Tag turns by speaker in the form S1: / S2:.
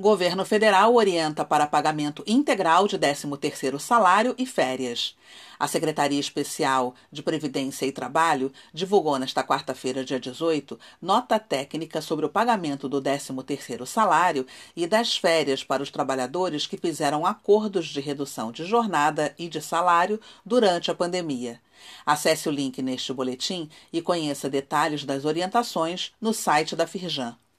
S1: Governo federal orienta para pagamento integral de 13º salário e férias. A Secretaria Especial de Previdência e Trabalho divulgou nesta quarta-feira, dia 18, nota técnica sobre o pagamento do 13º salário e das férias para os trabalhadores que fizeram acordos de redução de jornada e de salário durante a pandemia. Acesse o link neste boletim e conheça detalhes das orientações no site da Firjan.